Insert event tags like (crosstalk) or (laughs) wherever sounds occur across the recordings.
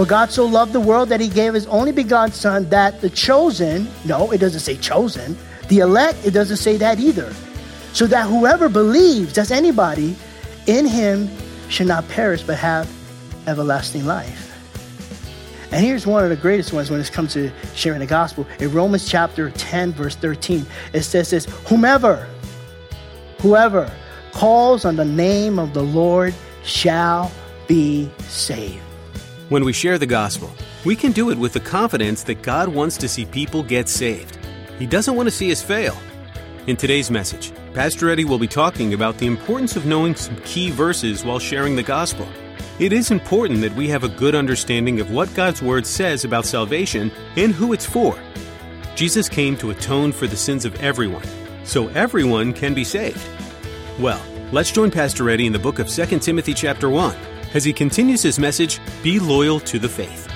For God so loved the world that he gave his only begotten Son, that the chosen, no, it doesn't say chosen, the elect, it doesn't say that either. So that whoever believes, that's anybody, in him should not perish but have everlasting life. And here's one of the greatest ones when it comes to sharing the gospel. In Romans chapter 10, verse 13, it says this Whomever, whoever calls on the name of the Lord shall be saved. When we share the gospel, we can do it with the confidence that God wants to see people get saved. He doesn't want to see us fail. In today's message, Pastor Eddie will be talking about the importance of knowing some key verses while sharing the gospel. It is important that we have a good understanding of what God's Word says about salvation and who it's for. Jesus came to atone for the sins of everyone, so everyone can be saved. Well, let's join Pastor Eddie in the book of 2 Timothy chapter 1 as he continues his message Be Loyal to the Faith.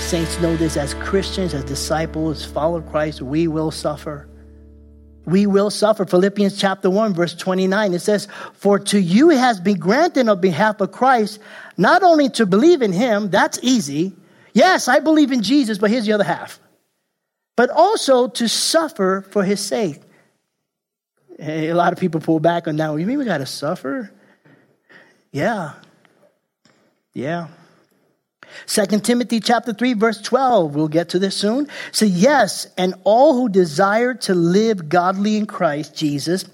Saints know this as Christians, as disciples, follow Christ, we will suffer we will suffer. Philippians chapter 1, verse 29, it says, For to you has been granted on behalf of Christ, not only to believe in him, that's easy. Yes, I believe in Jesus, but here's the other half. But also to suffer for his sake. A lot of people pull back on that. You mean we got to suffer? Yeah. Yeah. Second Timothy chapter 3 verse 12, we'll get to this soon. So yes, and all who desire to live godly in Christ Jesus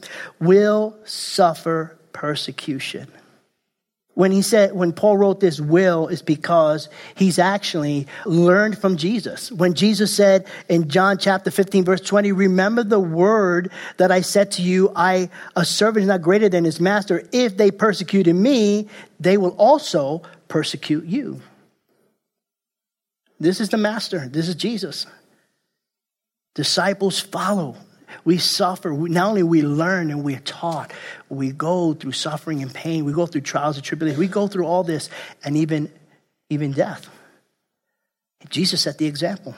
will suffer persecution. When he said, when Paul wrote this will, is because he's actually learned from Jesus. When Jesus said in John chapter 15, verse 20, remember the word that I said to you, I, a servant is not greater than his master. If they persecuted me, they will also persecute you. This is the master. This is Jesus. Disciples follow. We suffer. We, not only we learn and we're taught, we go through suffering and pain. We go through trials and tribulations. We go through all this and even, even death. Jesus set the example.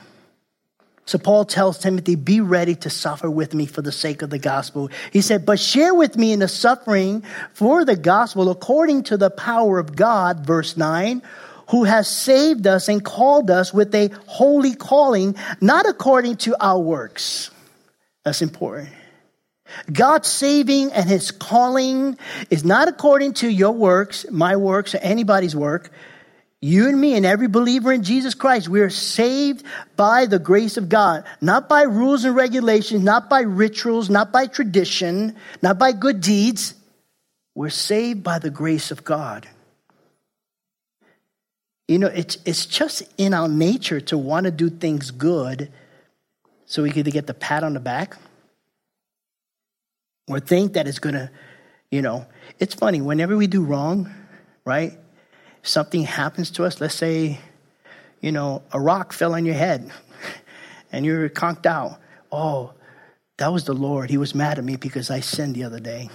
So Paul tells Timothy, be ready to suffer with me for the sake of the gospel. He said, but share with me in the suffering for the gospel according to the power of God, verse 9 who has saved us and called us with a holy calling, not according to our works. That's important. God's saving and his calling is not according to your works, my works, or anybody's work. You and me and every believer in Jesus Christ, we are saved by the grace of God, not by rules and regulations, not by rituals, not by tradition, not by good deeds. We're saved by the grace of God. You know, it's, it's just in our nature to want to do things good so we can get the pat on the back or think that it's going to, you know, it's funny. Whenever we do wrong, right? Something happens to us. Let's say, you know, a rock fell on your head (laughs) and you're conked out. Oh, that was the Lord. He was mad at me because I sinned the other day.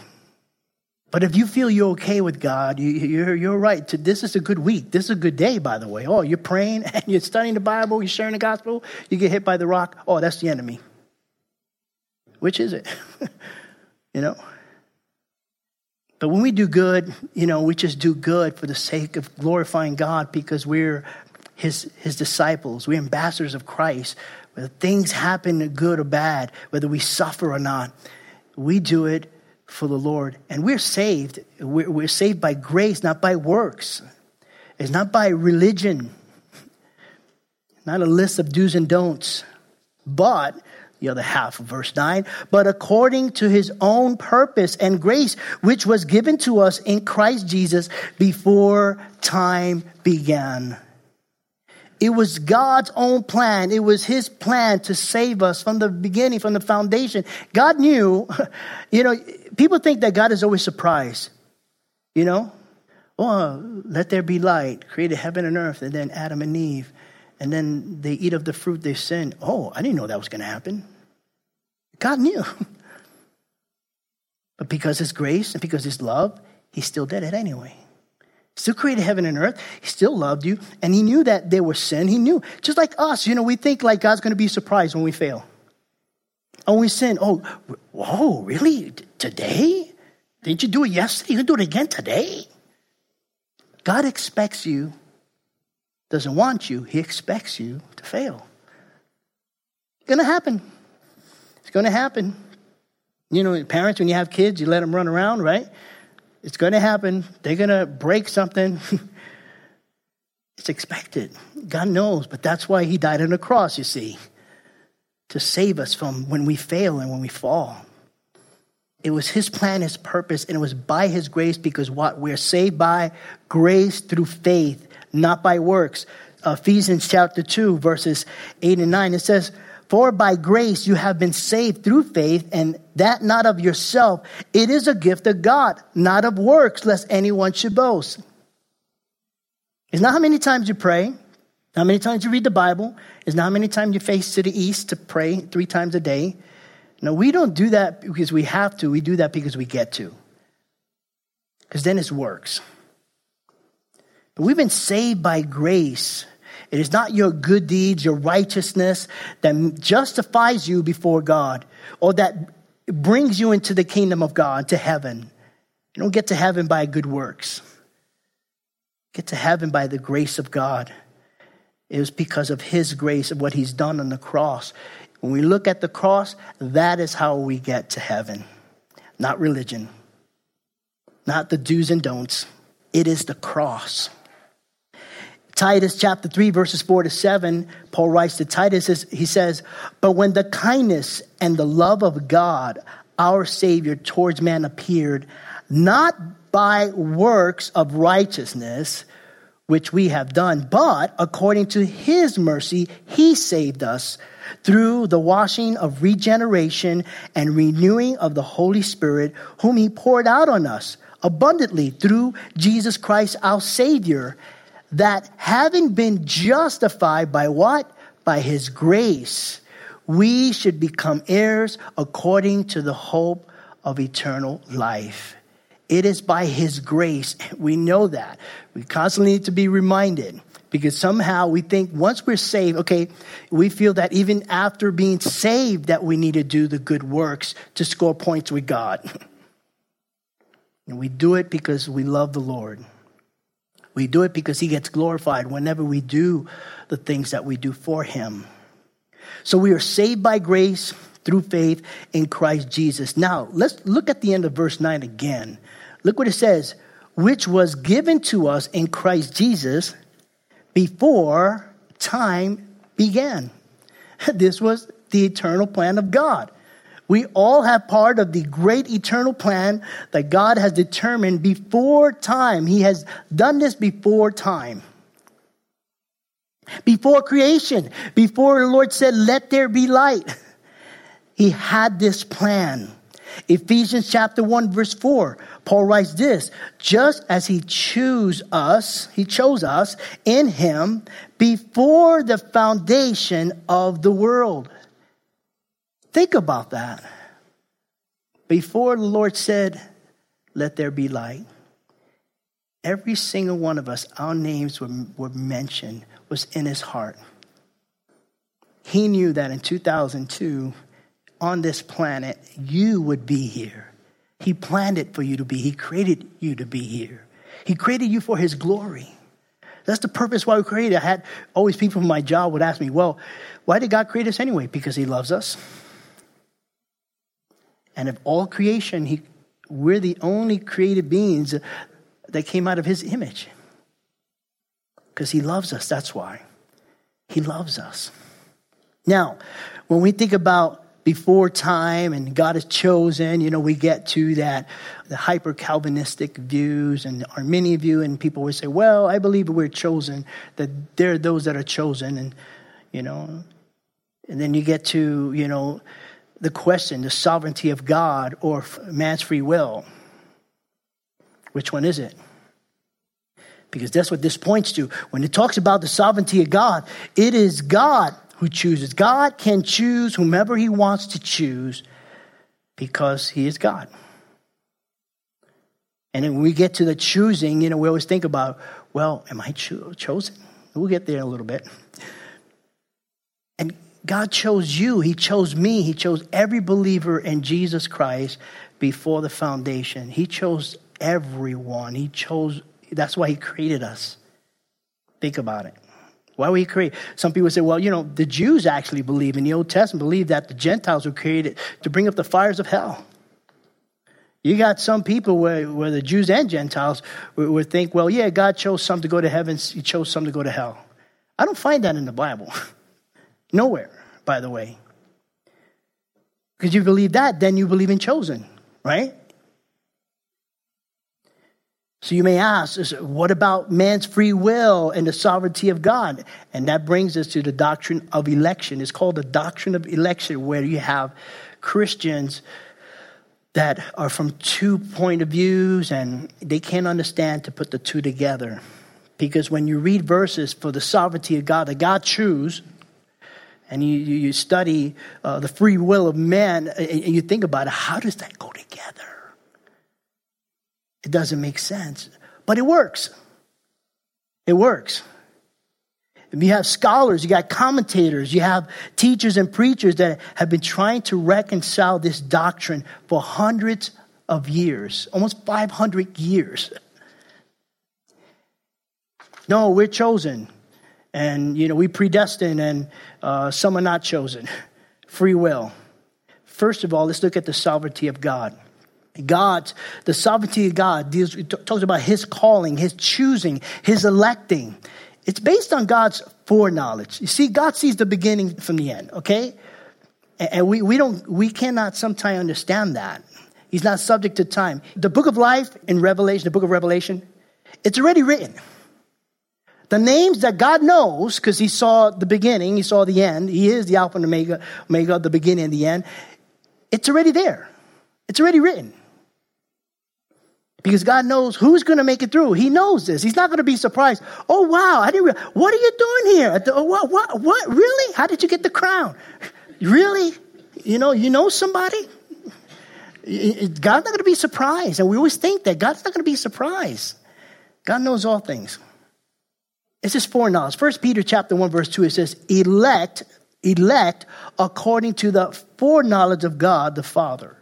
But if you feel you're okay with God, you, are you're right. This is a good week. This is a good day, by the way. Oh, you're praying (laughs) and you're studying the Bible, you're sharing the gospel, you get hit by the rock. Oh, that's the enemy. Which is it? (laughs) you know? But when we do good, you know, we just do good for the sake of glorifying God because we're his, his disciples. We're ambassadors of Christ. Whether things happen good or bad, whether we suffer or not, we do it for the Lord. And we're saved. We're, we're saved by grace, not by works. It's not by religion, not a list of do's and don'ts, but the other half of verse 9, but according to his own purpose and grace, which was given to us in Christ Jesus before time began. It was God's own plan. It was his plan to save us from the beginning, from the foundation. God knew, (laughs) you know, people think that God is always surprised. You know, oh, let there be light, created heaven and earth, and then Adam and Eve and then they eat of the fruit they sin. Oh, I didn't know that was going to happen. God knew. (laughs) but because His grace and because His love, He still did it anyway. Still created heaven and earth. He still loved you. And He knew that there was sin. He knew. Just like us, you know, we think like God's going to be surprised when we fail. When we sin, oh, whoa, really? Today? Didn't you do it yesterday? You can do it again today? God expects you doesn't want you, he expects you to fail. It's going to happen. It's going to happen. You know, parents, when you have kids, you let them run around, right? It's going to happen. They're going to break something. (laughs) it's expected. God knows, but that's why he died on the cross, you see, to save us from when we fail and when we fall. It was his plan, his purpose, and it was by his grace because what? We're saved by grace through faith not by works. Ephesians chapter 2, verses 8 and 9, it says, For by grace you have been saved through faith, and that not of yourself. It is a gift of God, not of works, lest anyone should boast. It's not how many times you pray, how many times you read the Bible, it's not how many times you face to the east to pray three times a day. No, we don't do that because we have to. We do that because we get to. Because then it works. But we've been saved by grace. It is not your good deeds, your righteousness that justifies you before God or that brings you into the kingdom of God, to heaven. You don't get to heaven by good works. Get to heaven by the grace of God. It was because of His grace of what He's done on the cross. When we look at the cross, that is how we get to heaven. Not religion, not the do's and don'ts. It is the cross. Titus chapter 3, verses 4 to 7, Paul writes to Titus, he says, But when the kindness and the love of God, our Savior, towards man appeared, not by works of righteousness, which we have done, but according to his mercy, he saved us through the washing of regeneration and renewing of the Holy Spirit, whom he poured out on us abundantly through Jesus Christ, our Savior that having been justified by what? By his grace, we should become heirs according to the hope of eternal life. It is by his grace. We know that. We constantly need to be reminded because somehow we think once we're saved, okay, we feel that even after being saved that we need to do the good works to score points with God. (laughs) And we do it because we love the Lord. We do it because He gets glorified whenever we do the things that we do for Him. So we are saved by grace through faith in Christ Jesus. Now, let's look at the end of verse 9 again. Look what it says, which was given to us in Christ Jesus before time began. (laughs) This was the eternal plan of God. We all have part of the great eternal plan that God has determined before time. He has done this before time. Before creation, before the Lord said, Let there be light, He had this plan. Ephesians chapter 1, verse 4, Paul writes this just as He chose us, He chose us in Him before the foundation of the world. Think about that. Before the Lord said, Let there be light, every single one of us, our names were, were mentioned, was in his heart. He knew that in 2002, on this planet, you would be here. He planned it for you to be. He created you to be here. He created you for his glory. That's the purpose why we created. I had always people from my job would ask me, well, why did God create us anyway? Because he loves us. And of all creation, he, we're the only created beings that came out of his image. Because he loves us, that's why. He loves us. Now, when we think about before time and God is chosen, you know, we get to that, the hyper Calvinistic views and Arminian view, and people would say, well, I believe we're chosen, that there are those that are chosen, and, you know, and then you get to, you know, the question, the sovereignty of God or man's free will. Which one is it? Because that's what this points to. When it talks about the sovereignty of God, it is God who chooses. God can choose whomever he wants to choose because he is God. And then we get to the choosing, you know, we always think about, well, am I cho- chosen? We'll get there in a little bit. And God chose you. He chose me. He chose every believer in Jesus Christ before the foundation. He chose everyone. He chose, that's why He created us. Think about it. Why would he create? Some people say, well, you know, the Jews actually believe in the Old Testament, believe that the Gentiles were created to bring up the fires of hell. You got some people where, where the Jews and Gentiles would, would think, well, yeah, God chose some to go to heaven, he chose some to go to hell. I don't find that in the Bible. (laughs) Nowhere, by the way. Because you believe that, then you believe in chosen, right? So you may ask, what about man's free will and the sovereignty of God? And that brings us to the doctrine of election. It's called the doctrine of election, where you have Christians that are from two point of views and they can't understand to put the two together. Because when you read verses for the sovereignty of God, that God choose, and you, you study uh, the free will of man, and you think about it, how does that go together? It doesn't make sense, but it works. It works. You have scholars, you got commentators, you have teachers and preachers that have been trying to reconcile this doctrine for hundreds of years, almost 500 years. No, we're chosen. And, you know, we predestined and uh, some are not chosen. Free will. First of all, let's look at the sovereignty of God. God, the sovereignty of God deals, talks about his calling, his choosing, his electing. It's based on God's foreknowledge. You see, God sees the beginning from the end, okay? And we, we don't, we cannot sometimes understand that. He's not subject to time. The book of life in Revelation, the book of Revelation, it's already written. The names that God knows, because he saw the beginning, he saw the end, he is the Alpha and Omega, Omega, the beginning and the end. It's already there. It's already written. Because God knows who's going to make it through. He knows this. He's not going to be surprised. Oh, wow. I didn't. What are you doing here? The, oh, what, what, what? Really? How did you get the crown? (laughs) Really? You know, you know somebody? God's not going to be surprised. And we always think that God's not going to be surprised. God knows all things. It's just foreknowledge. First Peter chapter 1, verse 2, it says, elect, elect according to the foreknowledge of God the Father.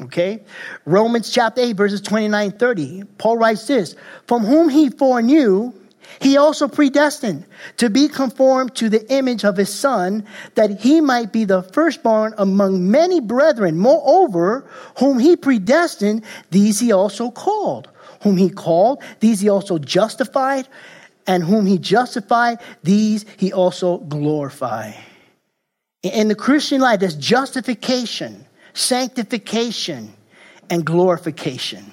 Okay? Romans chapter 8, verses 29 30. Paul writes this From whom he foreknew, he also predestined to be conformed to the image of his son, that he might be the firstborn among many brethren. Moreover, whom he predestined, these he also called. Whom he called, these he also justified. And whom he justified, these he also glorified. In the Christian life, there's justification sanctification, and glorification.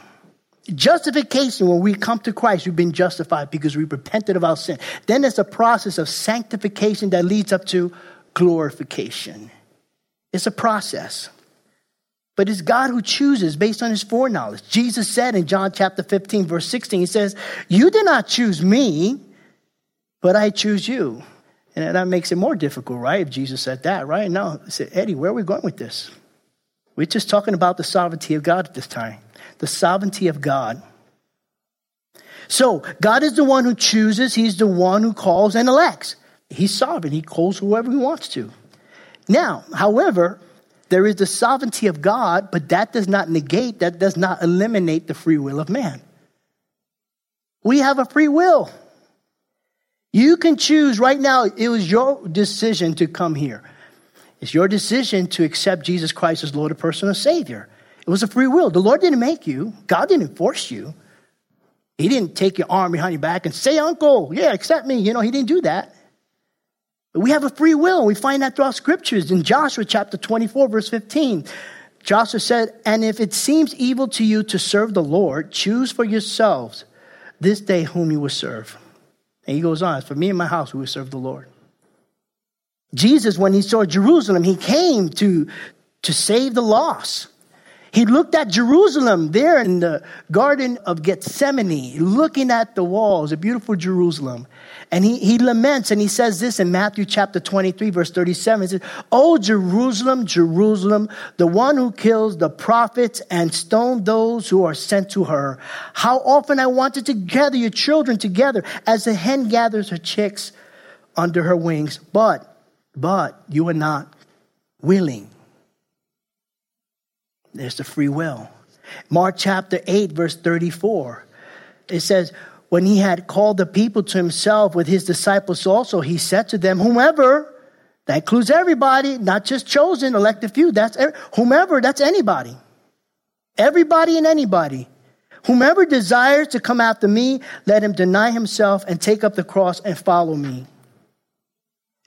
Justification, when we come to Christ, we've been justified because we repented of our sin. Then there's a process of sanctification that leads up to glorification. It's a process. But it's God who chooses based on his foreknowledge. Jesus said in John chapter 15, verse 16, he says, You did not choose me, but I choose you. And that makes it more difficult, right? If Jesus said that, right? No, I said, Eddie, where are we going with this? We're just talking about the sovereignty of God at this time. The sovereignty of God. So, God is the one who chooses, He's the one who calls and elects. He's sovereign, He calls whoever He wants to. Now, however, there is the sovereignty of God, but that does not negate, that does not eliminate the free will of man. We have a free will. You can choose right now, it was your decision to come here. It's your decision to accept Jesus Christ as Lord and personal Savior. It was a free will. The Lord didn't make you, God didn't force you. He didn't take your arm behind your back and say, Uncle, yeah, accept me. You know, He didn't do that. We have a free will. We find that throughout scriptures in Joshua chapter 24, verse 15. Joshua said, And if it seems evil to you to serve the Lord, choose for yourselves this day whom you will serve. And he goes on, For me and my house, we will serve the Lord. Jesus, when he saw Jerusalem, he came to, to save the lost. He looked at Jerusalem there in the Garden of Gethsemane, looking at the walls, a beautiful Jerusalem. And he, he laments and he says this in Matthew chapter 23, verse 37. He says, Oh, Jerusalem, Jerusalem, the one who kills the prophets and stone those who are sent to her. How often I wanted to gather your children together as a hen gathers her chicks under her wings, but, but you are not willing. There's the free will. Mark chapter 8, verse 34. It says, When he had called the people to himself with his disciples also, he said to them, Whomever, that includes everybody, not just chosen, elected few, that's whomever, that's anybody. Everybody and anybody. Whomever desires to come after me, let him deny himself and take up the cross and follow me.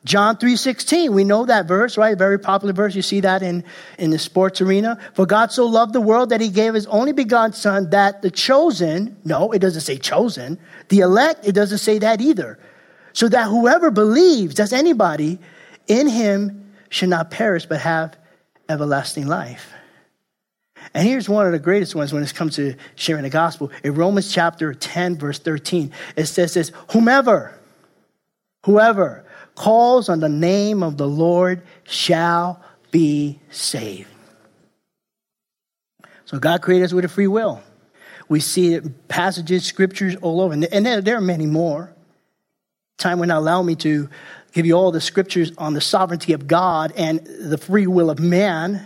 John 3:16, we know that verse, right? Very popular verse. You see that in, in the sports arena. For God so loved the world that he gave his only begotten son that the chosen, no, it doesn't say chosen. The elect, it doesn't say that either. So that whoever believes, that's anybody, in him should not perish but have everlasting life. And here's one of the greatest ones when it comes to sharing the gospel. In Romans chapter 10, verse 13, it says this, whomever, whoever calls on the name of the Lord shall be saved. So God created us with a free will. We see it passages, scriptures all over, and there, are many more. Time will not allow me to give you all the scriptures on the sovereignty of God and the free will of man.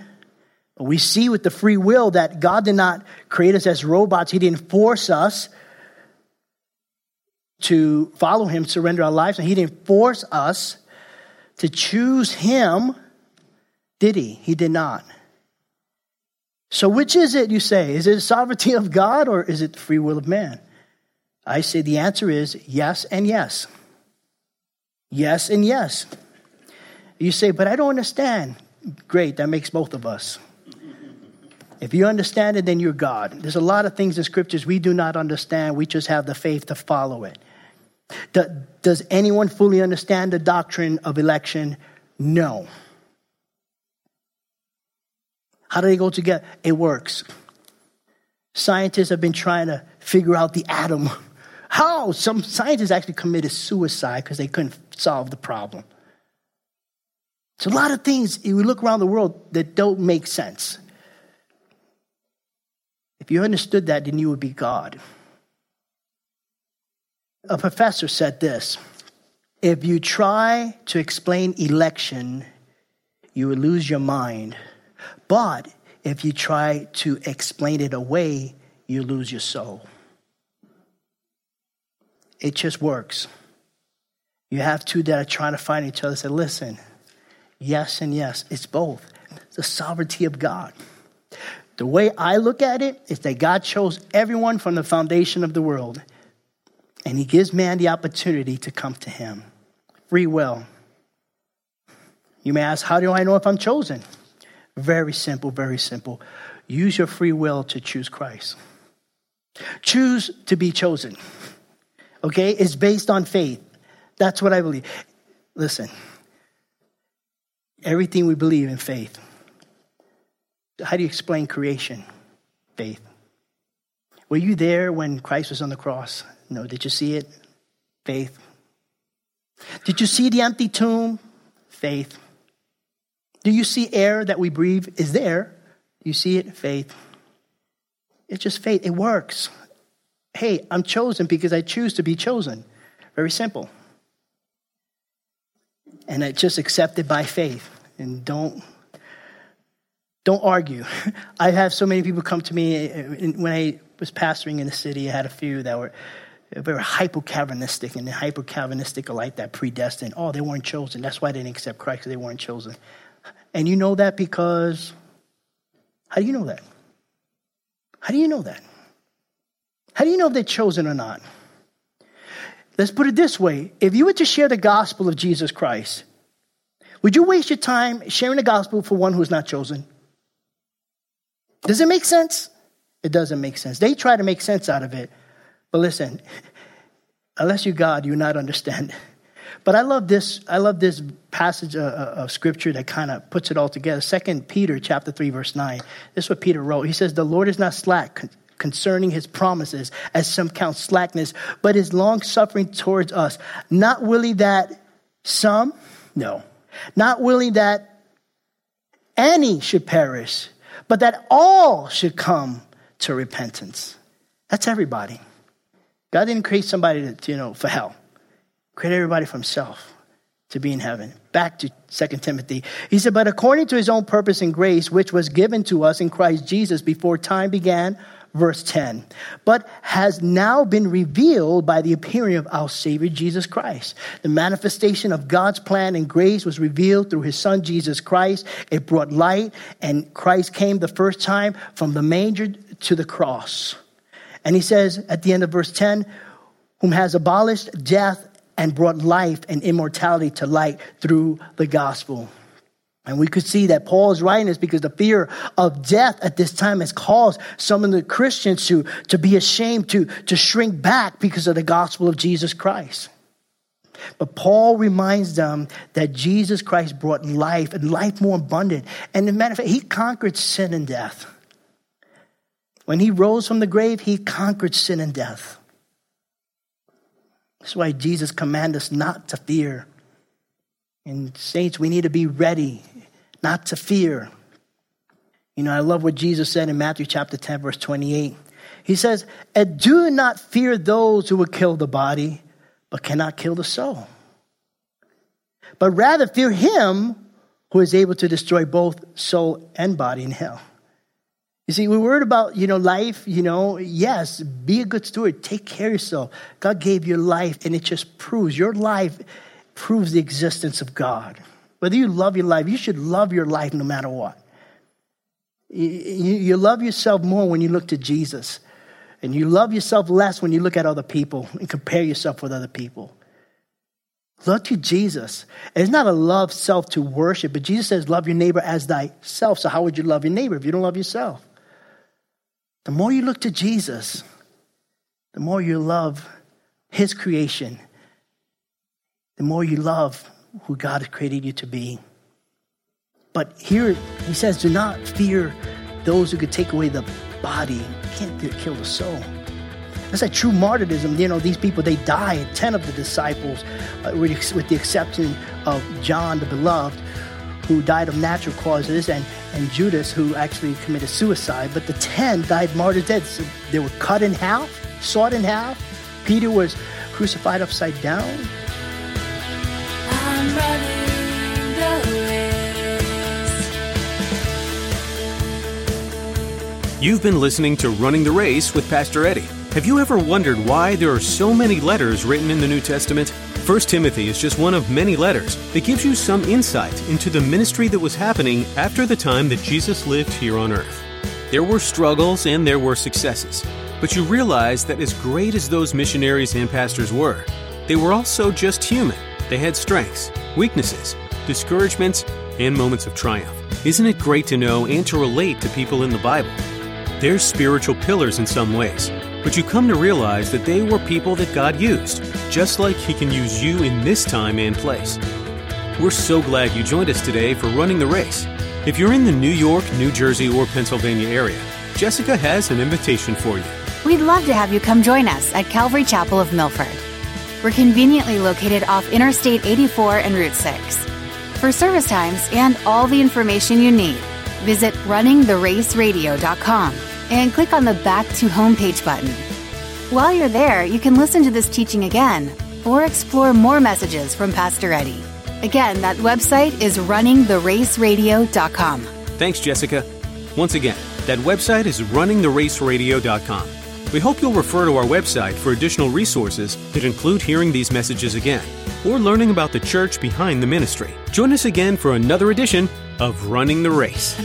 But we see with the free will that God did not create us as robots. He didn't force us to follow him, surrender our lives, and he didn't force us to choose him, did he? He did not. So, which is it, you say? Is it the sovereignty of God or is it the free will of man? I say the answer is yes and yes. Yes and yes. You say, but I don't understand. Great, that makes both of us. If you understand it, then you're God. There's a lot of things in scriptures we do not understand. We just have the faith to follow it. Does anyone fully understand the doctrine of election? No. How do they go together? It works. Scientists have been trying to figure out the atom. How? Some scientists actually committed suicide because they couldn't solve the problem. It's a lot of things, if we look around the world, that don't make sense. If you understood that, then you would be God. A professor said this If you try to explain election, you will lose your mind. But if you try to explain it away, you lose your soul. It just works. You have two that are trying to find each other. Say, listen, yes and yes. It's both. It's the sovereignty of God. The way I look at it is that God chose everyone from the foundation of the world. And he gives man the opportunity to come to him. Free will. You may ask, how do I know if I'm chosen? Very simple, very simple. Use your free will to choose Christ. Choose to be chosen. Okay? It's based on faith. That's what I believe. Listen, everything we believe in faith. How do you explain creation? Faith. Were you there when Christ was on the cross? No. Did you see it? Faith. Did you see the empty tomb? Faith. Do you see air that we breathe is there? You see it? Faith. It's just faith. It works. Hey, I'm chosen because I choose to be chosen. Very simple. And I just accept it by faith. And don't don't argue. (laughs) I have so many people come to me uh, when I was pastoring in the city. I had a few that were very hyper-Calvinistic, and the hyper-Calvinistic are like that, predestined. Oh, they weren't chosen. That's why they didn't accept Christ, they weren't chosen. And you know that because, how do you know that? How do you know that? How do you know if they're chosen or not? Let's put it this way if you were to share the gospel of Jesus Christ, Would you waste your time sharing the gospel for one who's not chosen? Does it make sense? It doesn't make sense. They try to make sense out of it. But listen, unless you're God, you not understand. But I love this. I love this passage of, of scripture that kind of puts it all together. Second Peter chapter three verse nine. This is what Peter wrote. He says, "The Lord is not slack concerning His promises, as some count slackness, but is long suffering towards us, not willing that some, no, not willing that any should perish, but that all should come to repentance." That's everybody. God didn't create somebody to, you know, for hell. Create everybody for himself to be in heaven. Back to 2 Timothy. He said, But according to his own purpose and grace, which was given to us in Christ Jesus before time began, verse 10, but has now been revealed by the appearing of our Savior Jesus Christ. The manifestation of God's plan and grace was revealed through his Son Jesus Christ. It brought light, and Christ came the first time from the manger to the cross. And he says at the end of verse 10, whom has abolished death and brought life and immortality to light through the gospel. And we could see that Paul is writing this because the fear of death at this time has caused some of the Christians to, to be ashamed, to, to shrink back because of the gospel of Jesus Christ. But Paul reminds them that Jesus Christ brought life and life more abundant. And as a matter of fact, he conquered sin and death. When he rose from the grave, he conquered sin and death. That's why Jesus commanded us not to fear. And saints, we need to be ready, not to fear. You know, I love what Jesus said in Matthew chapter 10, verse 28. He says, And do not fear those who will kill the body, but cannot kill the soul. But rather fear him who is able to destroy both soul and body in hell. You see, we're worried about, you know, life, you know, yes, be a good steward, take care of yourself. God gave you life, and it just proves, your life proves the existence of God. Whether you love your life, you should love your life no matter what. You, you love yourself more when you look to Jesus, and you love yourself less when you look at other people and compare yourself with other people. Look to Jesus. It's not a love self to worship, but Jesus says, Love your neighbor as thyself. So, how would you love your neighbor if you don't love yourself? The more you look to Jesus, the more you love His creation, the more you love who God has created you to be. But here he says, do not fear those who could take away the body. You can't kill the soul. That's a true martyrdom. You know, these people, they died. Ten of the disciples, uh, with the exception of John the Beloved, who died of natural causes, and, and Judas, who actually committed suicide. But the 10 died martyr deaths. So they were cut in half, sawed in half. Peter was crucified upside down. You've been listening to Running the Race with Pastor Eddie. Have you ever wondered why there are so many letters written in the New Testament? 1 Timothy is just one of many letters that gives you some insight into the ministry that was happening after the time that Jesus lived here on earth. There were struggles and there were successes, but you realize that as great as those missionaries and pastors were, they were also just human. They had strengths, weaknesses, discouragements, and moments of triumph. Isn't it great to know and to relate to people in the Bible? They're spiritual pillars in some ways but you come to realize that they were people that God used, just like He can use you in this time and place. We're so glad you joined us today for Running the Race. If you're in the New York, New Jersey, or Pennsylvania area, Jessica has an invitation for you. We'd love to have you come join us at Calvary Chapel of Milford. We're conveniently located off Interstate 84 and Route 6. For service times and all the information you need, visit runningtheraceradio.com and click on the Back to Homepage button. While you're there, you can listen to this teaching again or explore more messages from Pastor Eddie. Again, that website is runningtheraceradio.com. Thanks, Jessica. Once again, that website is runningtheraceradio.com. We hope you'll refer to our website for additional resources that include hearing these messages again or learning about the church behind the ministry. Join us again for another edition of Running the Race.